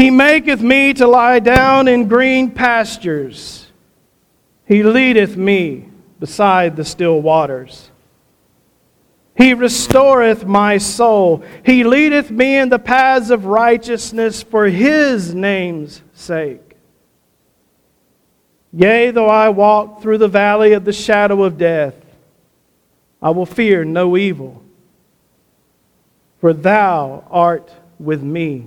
He maketh me to lie down in green pastures. He leadeth me beside the still waters. He restoreth my soul. He leadeth me in the paths of righteousness for his name's sake. Yea, though I walk through the valley of the shadow of death, I will fear no evil, for thou art with me.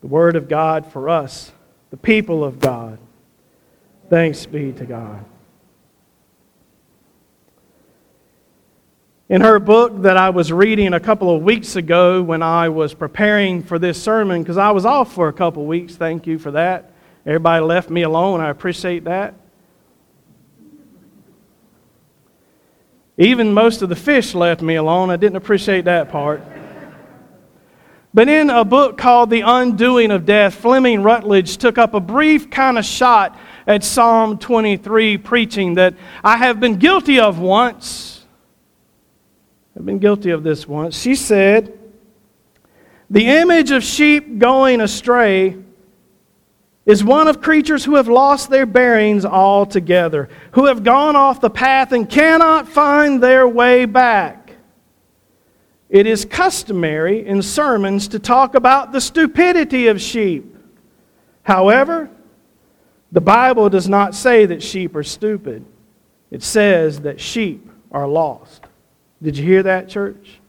The word of God for us, the people of God. Thanks be to God. In her book that I was reading a couple of weeks ago when I was preparing for this sermon, because I was off for a couple of weeks, thank you for that. Everybody left me alone. I appreciate that. Even most of the fish left me alone. I didn't appreciate that part. But in a book called The Undoing of Death, Fleming Rutledge took up a brief kind of shot at Psalm 23 preaching that I have been guilty of once. I've been guilty of this once. She said, The image of sheep going astray is one of creatures who have lost their bearings altogether, who have gone off the path and cannot find their way back. It is customary in sermons to talk about the stupidity of sheep. However, the Bible does not say that sheep are stupid. It says that sheep are lost. Did you hear that, church?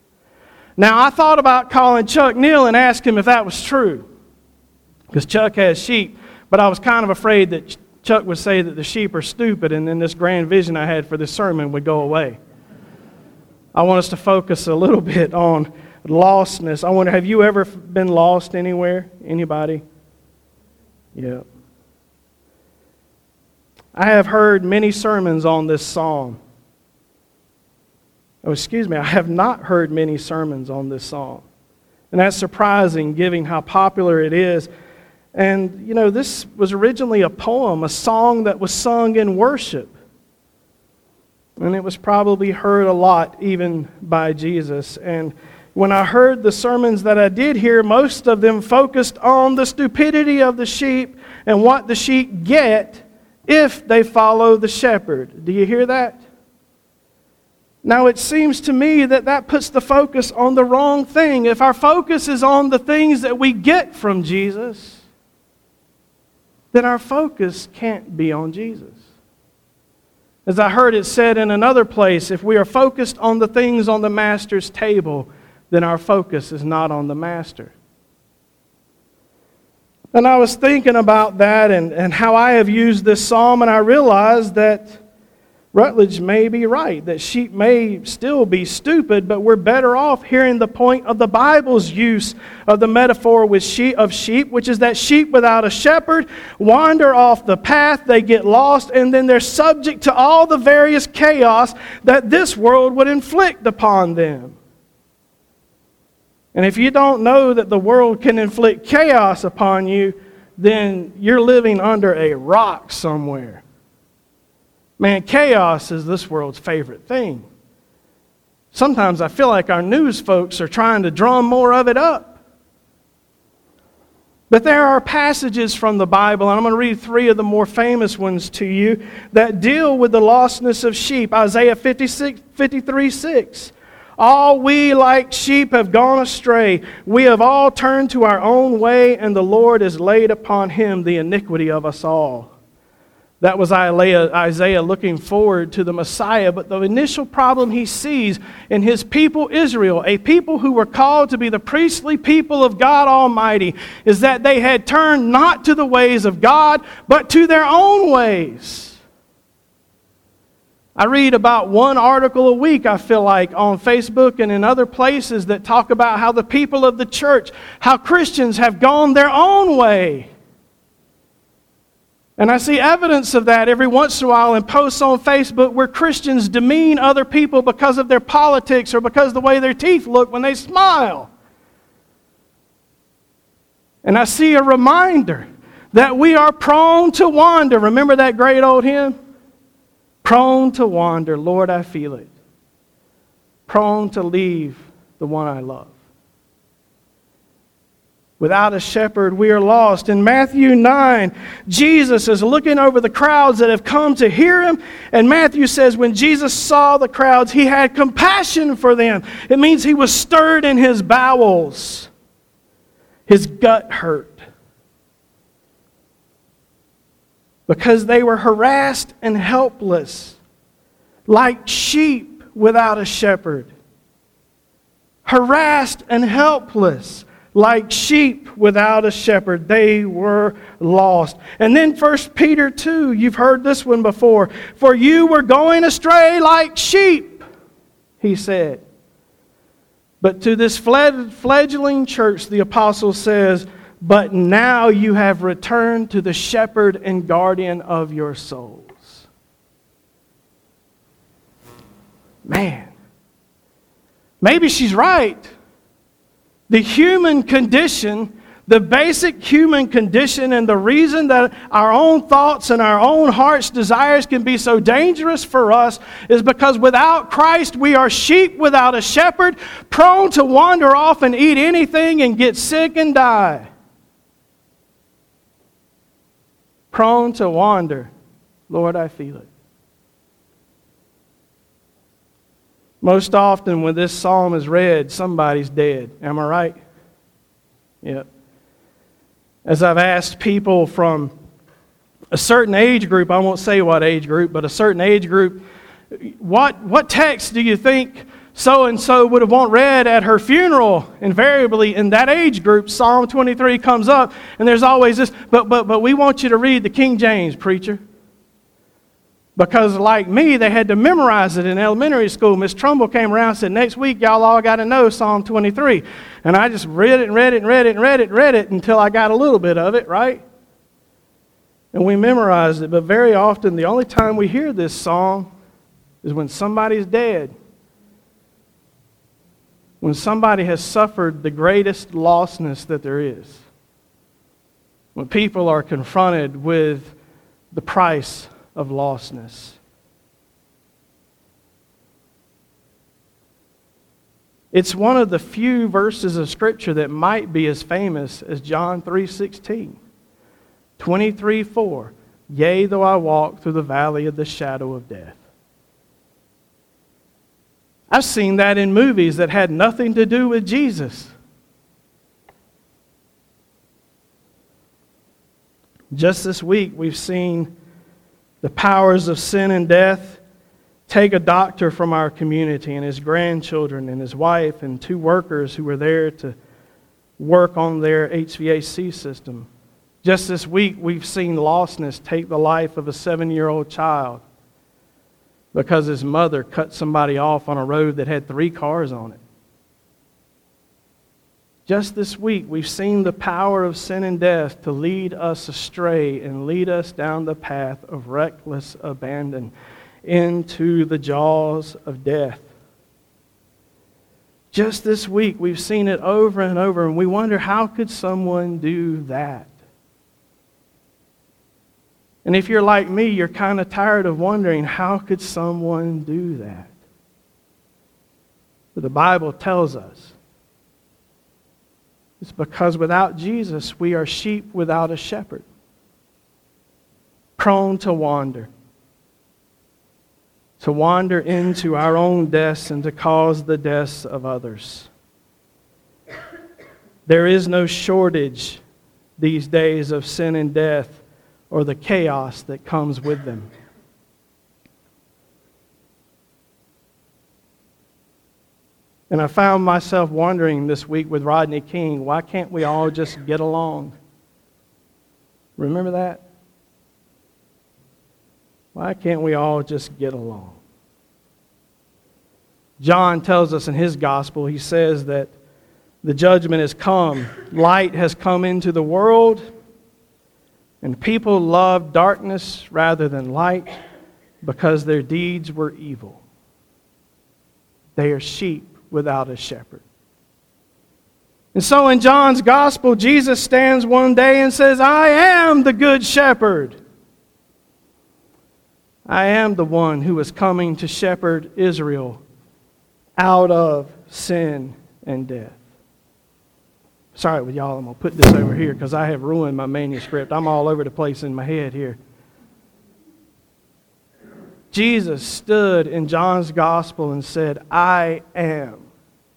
Now, I thought about calling Chuck Neal and ask him if that was true. Because Chuck has sheep. But I was kind of afraid that Chuck would say that the sheep are stupid, and then this grand vision I had for this sermon would go away. I want us to focus a little bit on lostness. I wonder, have you ever been lost anywhere? Anybody? Yeah. I have heard many sermons on this psalm. Oh, excuse me, I have not heard many sermons on this psalm. And that's surprising given how popular it is and, you know, this was originally a poem, a song that was sung in worship. And it was probably heard a lot even by Jesus. And when I heard the sermons that I did hear, most of them focused on the stupidity of the sheep and what the sheep get if they follow the shepherd. Do you hear that? Now, it seems to me that that puts the focus on the wrong thing. If our focus is on the things that we get from Jesus, then our focus can't be on Jesus. As I heard it said in another place, if we are focused on the things on the Master's table, then our focus is not on the Master. And I was thinking about that and, and how I have used this psalm, and I realized that Rutledge may be right, that sheep may still be stupid, but we're better off hearing the point of the Bible's use of the metaphor with sheep, of sheep, which is that sheep without a shepherd wander off the path, they get lost, and then they're subject to all the various chaos that this world would inflict upon them. And if you don't know that the world can inflict chaos upon you, then you're living under a rock somewhere. Man, chaos is this world's favorite thing. Sometimes I feel like our news folks are trying to drum more of it up. But there are passages from the Bible, and I'm going to read three of the more famous ones to you that deal with the lostness of sheep. Isaiah 56, 53 6. All we like sheep have gone astray. We have all turned to our own way, and the Lord has laid upon him the iniquity of us all. That was Isaiah looking forward to the Messiah. But the initial problem he sees in his people, Israel, a people who were called to be the priestly people of God Almighty, is that they had turned not to the ways of God, but to their own ways. I read about one article a week, I feel like, on Facebook and in other places that talk about how the people of the church, how Christians have gone their own way. And I see evidence of that every once in a while in posts on Facebook where Christians demean other people because of their politics or because of the way their teeth look when they smile. And I see a reminder that we are prone to wander. Remember that great old hymn? Prone to wander, Lord, I feel it. Prone to leave the one I love. Without a shepherd, we are lost. In Matthew 9, Jesus is looking over the crowds that have come to hear him. And Matthew says, when Jesus saw the crowds, he had compassion for them. It means he was stirred in his bowels, his gut hurt. because they were harassed and helpless, like sheep without a shepherd. Harassed and helpless, like sheep without a shepherd. They were lost. And then 1 Peter 2, you've heard this one before. For you were going astray like sheep, he said. But to this fledgling church, the apostle says, but now you have returned to the shepherd and guardian of your souls. Man, maybe she's right. The human condition, the basic human condition, and the reason that our own thoughts and our own heart's desires can be so dangerous for us is because without Christ, we are sheep without a shepherd, prone to wander off and eat anything and get sick and die. prone to wander. Lord, I feel it. Most often, when this psalm is read, somebody's dead. Am I right? Yep. As I've asked people from a certain age group, I won't say what age group, but a certain age group, what, what text do you think so and so would have want read at her funeral. Invariably, in that age group, Psalm 23 comes up, and there's always this, but, but, but we want you to read the King James, preacher. Because, like me, they had to memorize it in elementary school. Miss Trumbull came around and said, Next week, y'all all got to know Psalm 23. And I just read it and read it and read it and read it and read it until I got a little bit of it, right? And we memorized it. But very often, the only time we hear this song is when somebody's dead when somebody has suffered the greatest lostness that there is, when people are confronted with the price of lostness. It's one of the few verses of scripture that might be as famous as John 3:16. 23:4 Yea, though I walk through the valley of the shadow of death. I've seen that in movies that had nothing to do with Jesus. Just this week, we've seen the powers of sin and death take a doctor from our community and his grandchildren and his wife and two workers who were there to work on their HVAC system. Just this week, we've seen lostness take the life of a seven year old child because his mother cut somebody off on a road that had three cars on it. Just this week, we've seen the power of sin and death to lead us astray and lead us down the path of reckless abandon into the jaws of death. Just this week, we've seen it over and over, and we wonder how could someone do that? And if you're like me, you're kind of tired of wondering how could someone do that? But the Bible tells us it's because without Jesus, we are sheep without a shepherd, prone to wander, to wander into our own deaths and to cause the deaths of others. There is no shortage these days of sin and death or the chaos that comes with them. And I found myself wondering this week with Rodney King, why can't we all just get along? Remember that? Why can't we all just get along? John tells us in his gospel, he says that the judgment has come, light has come into the world, and people love darkness rather than light because their deeds were evil. They are sheep without a shepherd. And so in John's gospel, Jesus stands one day and says, I am the good shepherd. I am the one who is coming to shepherd Israel out of sin and death. Sorry with y'all, I'm going to put this over here because I have ruined my manuscript. I'm all over the place in my head here. Jesus stood in John's gospel and said, I am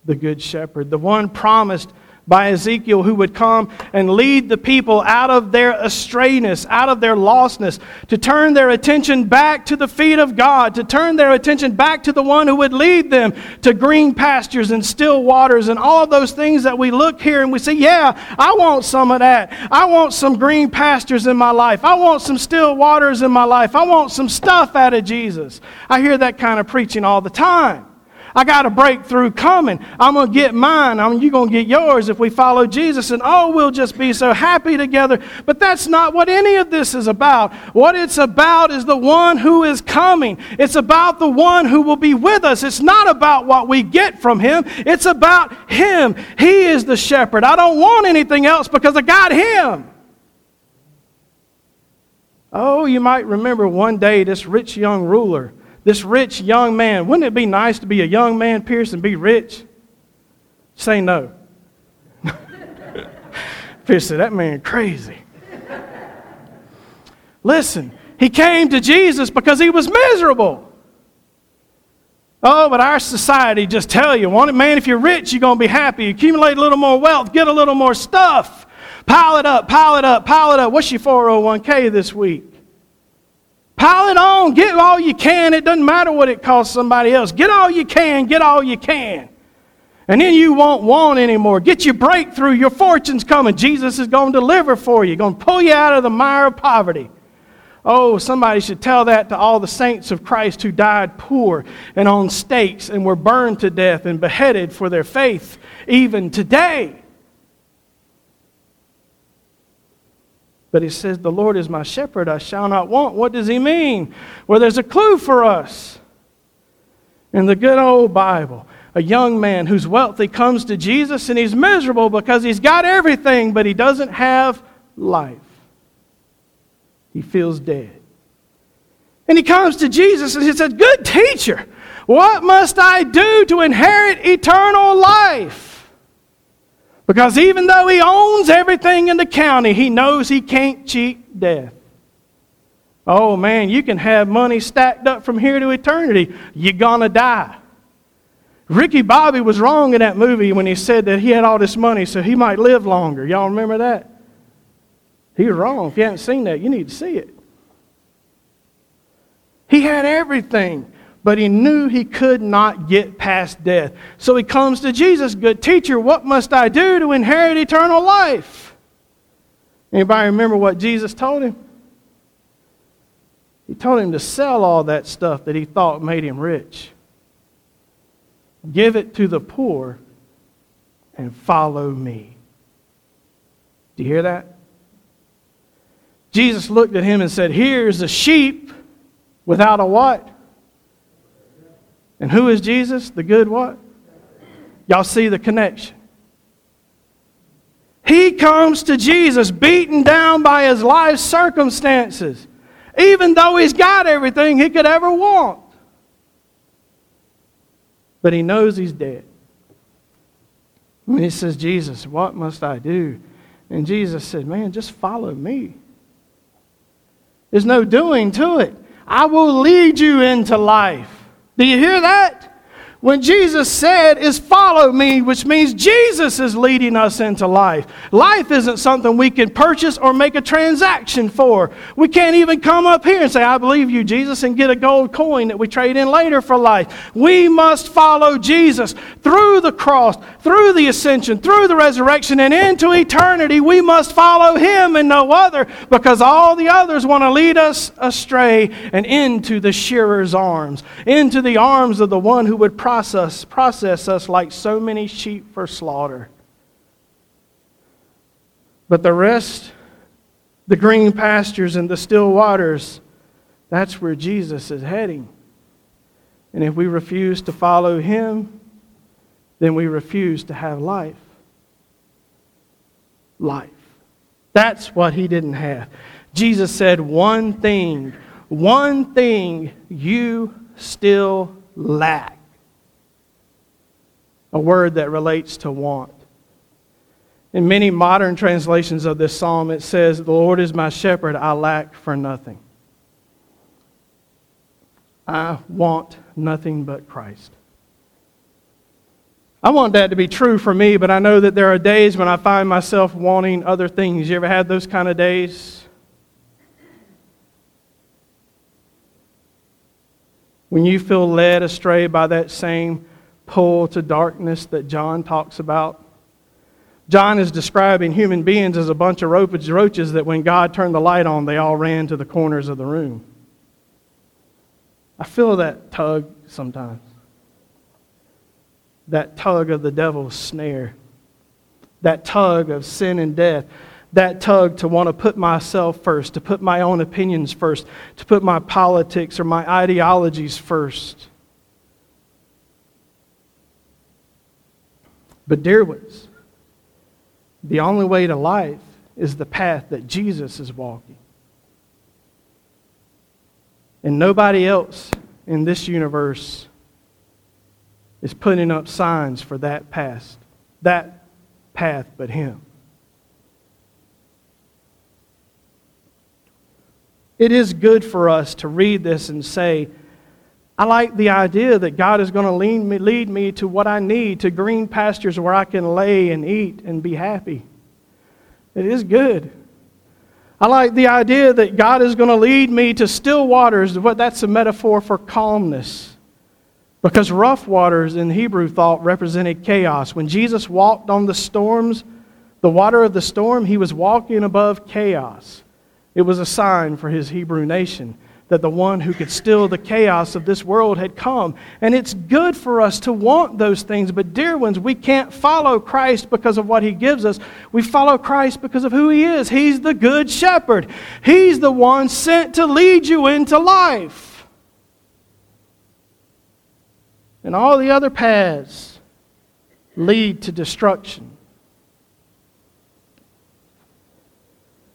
the good shepherd, the one promised by Ezekiel who would come and lead the people out of their astrayness, out of their lostness, to turn their attention back to the feet of God, to turn their attention back to the one who would lead them to green pastures and still waters and all of those things that we look here and we say, Yeah, I want some of that. I want some green pastures in my life. I want some still waters in my life. I want some stuff out of Jesus. I hear that kind of preaching all the time. I got a breakthrough coming. I'm going to get mine. I'm, you're going to get yours if we follow Jesus. And oh, we'll just be so happy together. But that's not what any of this is about. What it's about is the one who is coming. It's about the one who will be with us. It's not about what we get from him, it's about him. He is the shepherd. I don't want anything else because I got him. Oh, you might remember one day this rich young ruler this rich young man. Wouldn't it be nice to be a young man, Pierce, and be rich? Say no. Pierce said, That man crazy. Listen, he came to Jesus because he was miserable. Oh, but our society just tell you, man, if you're rich, you're going to be happy. Accumulate a little more wealth, get a little more stuff. Pile it up, pile it up, pile it up. What's your 401k this week? Pile it on. Get all you can. It doesn't matter what it costs somebody else. Get all you can. Get all you can. And then you won't want anymore. Get your breakthrough. Your fortune's coming. Jesus is going to deliver for you, going to pull you out of the mire of poverty. Oh, somebody should tell that to all the saints of Christ who died poor and on stakes and were burned to death and beheaded for their faith, even today. But he says, The Lord is my shepherd, I shall not want. What does he mean? Well, there's a clue for us. In the good old Bible, a young man who's wealthy comes to Jesus and he's miserable because he's got everything, but he doesn't have life. He feels dead. And he comes to Jesus and he says, Good teacher, what must I do to inherit eternal life? Because even though he owns everything in the county, he knows he can't cheat death. Oh man, you can have money stacked up from here to eternity. You're to die. Ricky Bobby was wrong in that movie when he said that he had all this money so he might live longer. Y'all remember that? He was wrong. If you haven't seen that, you need to see it. He had everything but he knew he could not get past death. So he comes to Jesus, good teacher, what must I do to inherit eternal life? Anybody remember what Jesus told him? He told him to sell all that stuff that he thought made him rich. Give it to the poor and follow me. Do you hear that? Jesus looked at him and said, Here's a sheep without a what? And who is Jesus? The good what? Y'all see the connection. He comes to Jesus beaten down by his life circumstances, even though he's got everything he could ever want. But he knows he's dead. And he says, Jesus, what must I do? And Jesus said, Man, just follow me. There's no doing to it. I will lead you into life. Do you hear that? When Jesus said is follow me, which means Jesus is leading us into life. Life isn't something we can purchase or make a transaction for. We can't even come up here and say, I believe you, Jesus, and get a gold coin that we trade in later for life. We must follow Jesus through the cross, through the ascension, through the resurrection, and into eternity. We must follow him and no other because all the others want to lead us astray and into the shearer's arms, into the arms of the one who would process, process us like so many sheep for slaughter. But the rest, the green pastures and the still waters, that's where Jesus is heading. And if we refuse to follow him, then we refuse to have life. Life. That's what he didn't have. Jesus said, One thing, one thing you still lack. A word that relates to want. In many modern translations of this psalm, it says, The Lord is my shepherd, I lack for nothing. I want nothing but Christ. I want that to be true for me, but I know that there are days when I find myself wanting other things. You ever had those kind of days? When you feel led astray by that same pull to darkness that John talks about? John is describing human beings as a bunch of roaches that when God turned the light on, they all ran to the corners of the room. I feel that tug sometimes. That tug of the devil's snare. That tug of sin and death. That tug to want to put myself first, to put my own opinions first, to put my politics or my ideologies first. But, dear ones, the only way to life is the path that Jesus is walking. And nobody else in this universe is putting up signs for that path, that path but him. It is good for us to read this and say, I like the idea that God is going to lead me, lead me to what I need, to green pastures where I can lay and eat and be happy. It is good. I like the idea that God is going to lead me to still waters. That's a metaphor for calmness. Because rough waters in Hebrew thought represented chaos. When Jesus walked on the storms, the water of the storm, he was walking above chaos. It was a sign for his Hebrew nation that the one who could still the chaos of this world had come. And it's good for us to want those things, but dear ones, we can't follow Christ because of what he gives us. We follow Christ because of who he is. He's the good shepherd, he's the one sent to lead you into life. And all the other paths lead to destruction.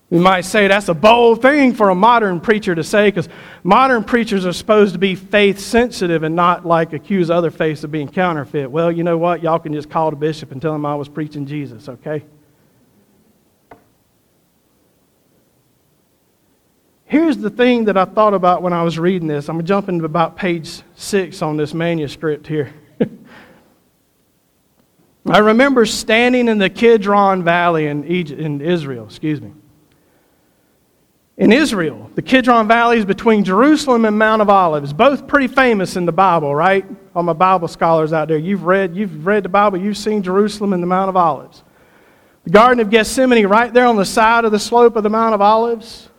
We might say that's a bold thing for a modern preacher to say because modern preachers are supposed to be faith sensitive and not like accuse other faiths of being counterfeit. Well, you know what? Y'all can just call the bishop and tell him I was preaching Jesus, okay? Here's the thing that I thought about when I was reading this. I'm jumping to about page six on this manuscript here. I remember standing in the Kidron Valley in, Egypt, in Israel, excuse me in Israel. The Kidron Valley is between Jerusalem and Mount of Olives, both pretty famous in the Bible, right? All my Bible scholars out there, you've read, you've read the Bible, you've seen Jerusalem and the Mount of Olives. The Garden of Gethsemane, right there on the side of the slope of the Mount of Olives.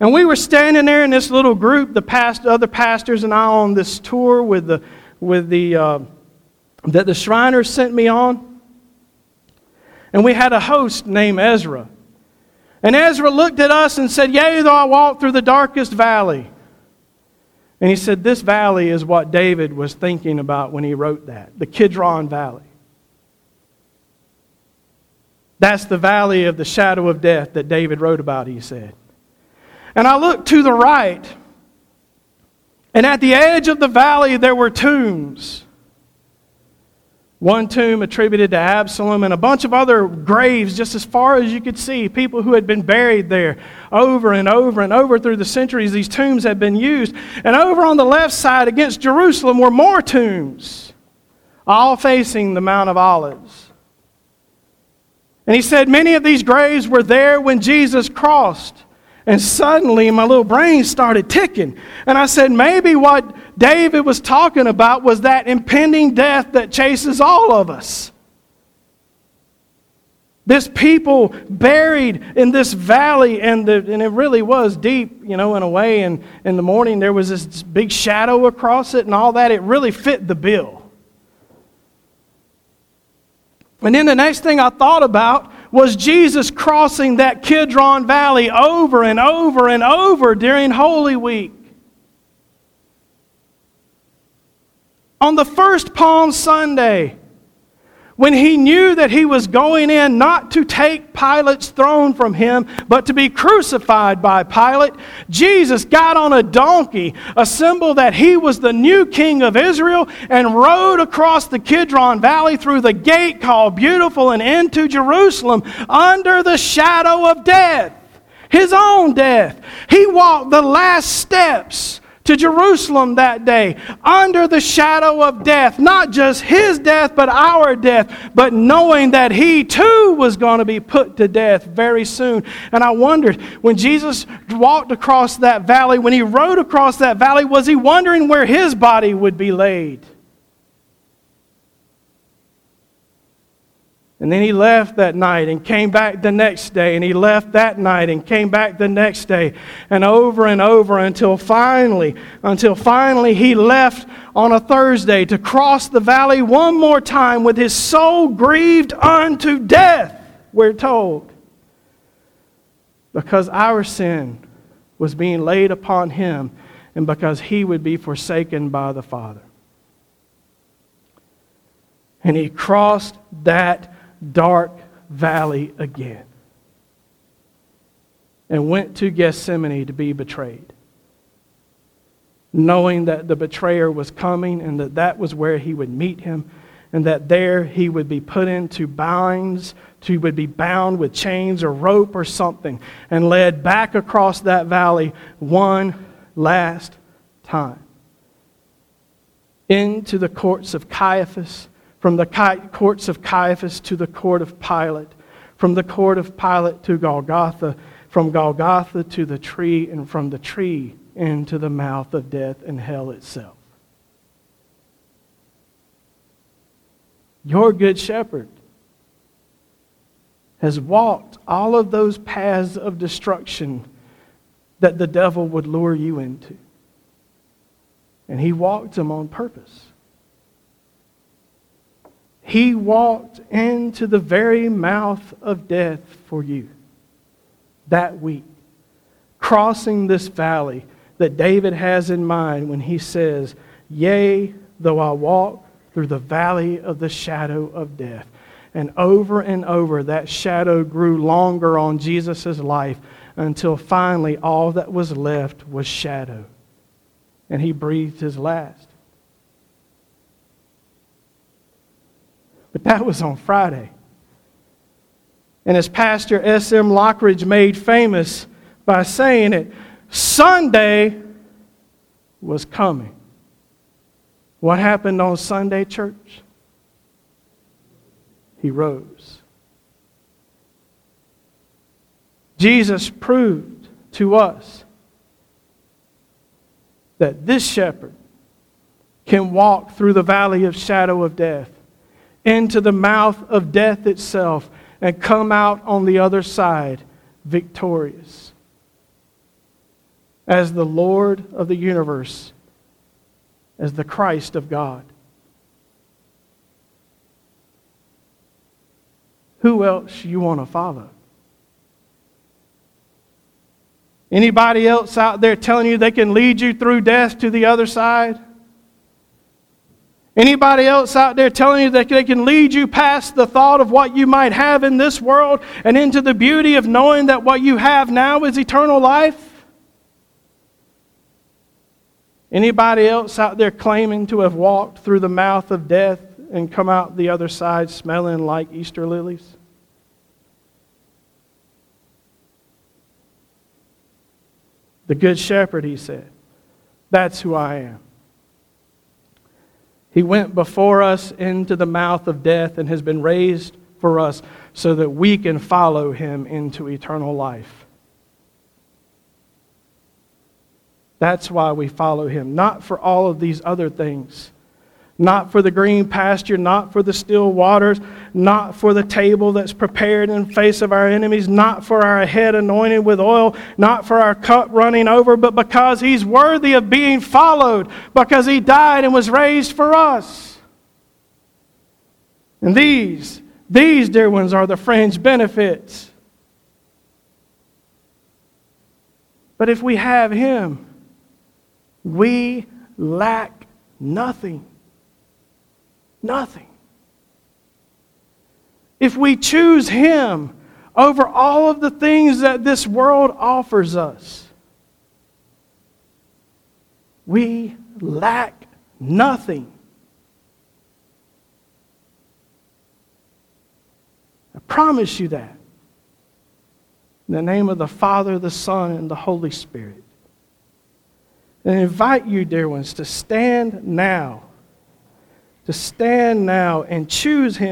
And we were standing there in this little group, the past, other pastors and I, on this tour with the, with the, uh, that the Shriners sent me on. And we had a host named Ezra. And Ezra looked at us and said, Yea, though I walk through the darkest valley. And he said, This valley is what David was thinking about when he wrote that the Kidron Valley. That's the valley of the shadow of death that David wrote about, he said. And I looked to the right, and at the edge of the valley there were tombs. One tomb attributed to Absalom, and a bunch of other graves just as far as you could see. People who had been buried there over and over and over through the centuries. These tombs had been used. And over on the left side against Jerusalem were more tombs, all facing the Mount of Olives. And he said, Many of these graves were there when Jesus crossed. And suddenly my little brain started ticking. And I said, maybe what David was talking about was that impending death that chases all of us. This people buried in this valley, and, the, and it really was deep, you know, in a way. And in the morning, there was this big shadow across it and all that. It really fit the bill. And then the next thing I thought about was Jesus crossing that Kidron Valley over and over and over during Holy Week. On the first Palm Sunday, when he knew that he was going in not to take Pilate's throne from him, but to be crucified by Pilate, Jesus got on a donkey, a symbol that he was the new king of Israel, and rode across the Kidron Valley through the gate called Beautiful and into Jerusalem under the shadow of death, his own death. He walked the last steps to Jerusalem that day under the shadow of death. Not just his death, but our death, but knowing that he too was going to be put to death very soon. And I wondered when Jesus walked across that valley, when he rode across that valley, was he wondering where his body would be laid? And then he left that night and came back the next day, and he left that night and came back the next day, and over and over until finally, until finally he left on a Thursday to cross the valley one more time with his soul grieved unto death, we're told. Because our sin was being laid upon him, and because he would be forsaken by the Father. And he crossed that dark valley again and went to Gethsemane to be betrayed, knowing that the betrayer was coming and that that was where he would meet him and that there he would be put into binds, he would be bound with chains or rope or something and led back across that valley one last time into the courts of Caiaphas from the courts of Caiaphas to the court of Pilate, from the court of Pilate to Golgotha, from Golgotha to the tree, and from the tree into the mouth of death and hell itself. Your good shepherd has walked all of those paths of destruction that the devil would lure you into. And he walked them on purpose. He walked into the very mouth of death for you that week, crossing this valley that David has in mind when he says, Yea, though I walk through the valley of the shadow of death. And over and over, that shadow grew longer on Jesus' life until finally all that was left was shadow. And he breathed his last. But that was on Friday. And as Pastor S.M. Lockridge made famous by saying it, Sunday was coming. What happened on Sunday, church? He rose. Jesus proved to us that this shepherd can walk through the valley of shadow of death into the mouth of death itself and come out on the other side victorious. As the Lord of the universe, as the Christ of God. Who else you want to follow? Anybody else out there telling you they can lead you through death to the other side? Anybody else out there telling you that they can lead you past the thought of what you might have in this world and into the beauty of knowing that what you have now is eternal life? Anybody else out there claiming to have walked through the mouth of death and come out the other side smelling like Easter lilies? The Good Shepherd, he said, that's who I am. He went before us into the mouth of death and has been raised for us so that we can follow him into eternal life. That's why we follow him, not for all of these other things, not for the green pasture, not for the still waters, not for the table that's prepared in face of our enemies, not for our head anointed with oil, not for our cup running over, but because He's worthy of being followed, because He died and was raised for us. And these, these, dear ones, are the fringe benefits. But if we have Him, we lack nothing. Nothing. If we choose Him over all of the things that this world offers us, we lack nothing. I promise you that. In the name of the Father, the Son, and the Holy Spirit. And I invite you, dear ones, to stand now to stand now and choose Him.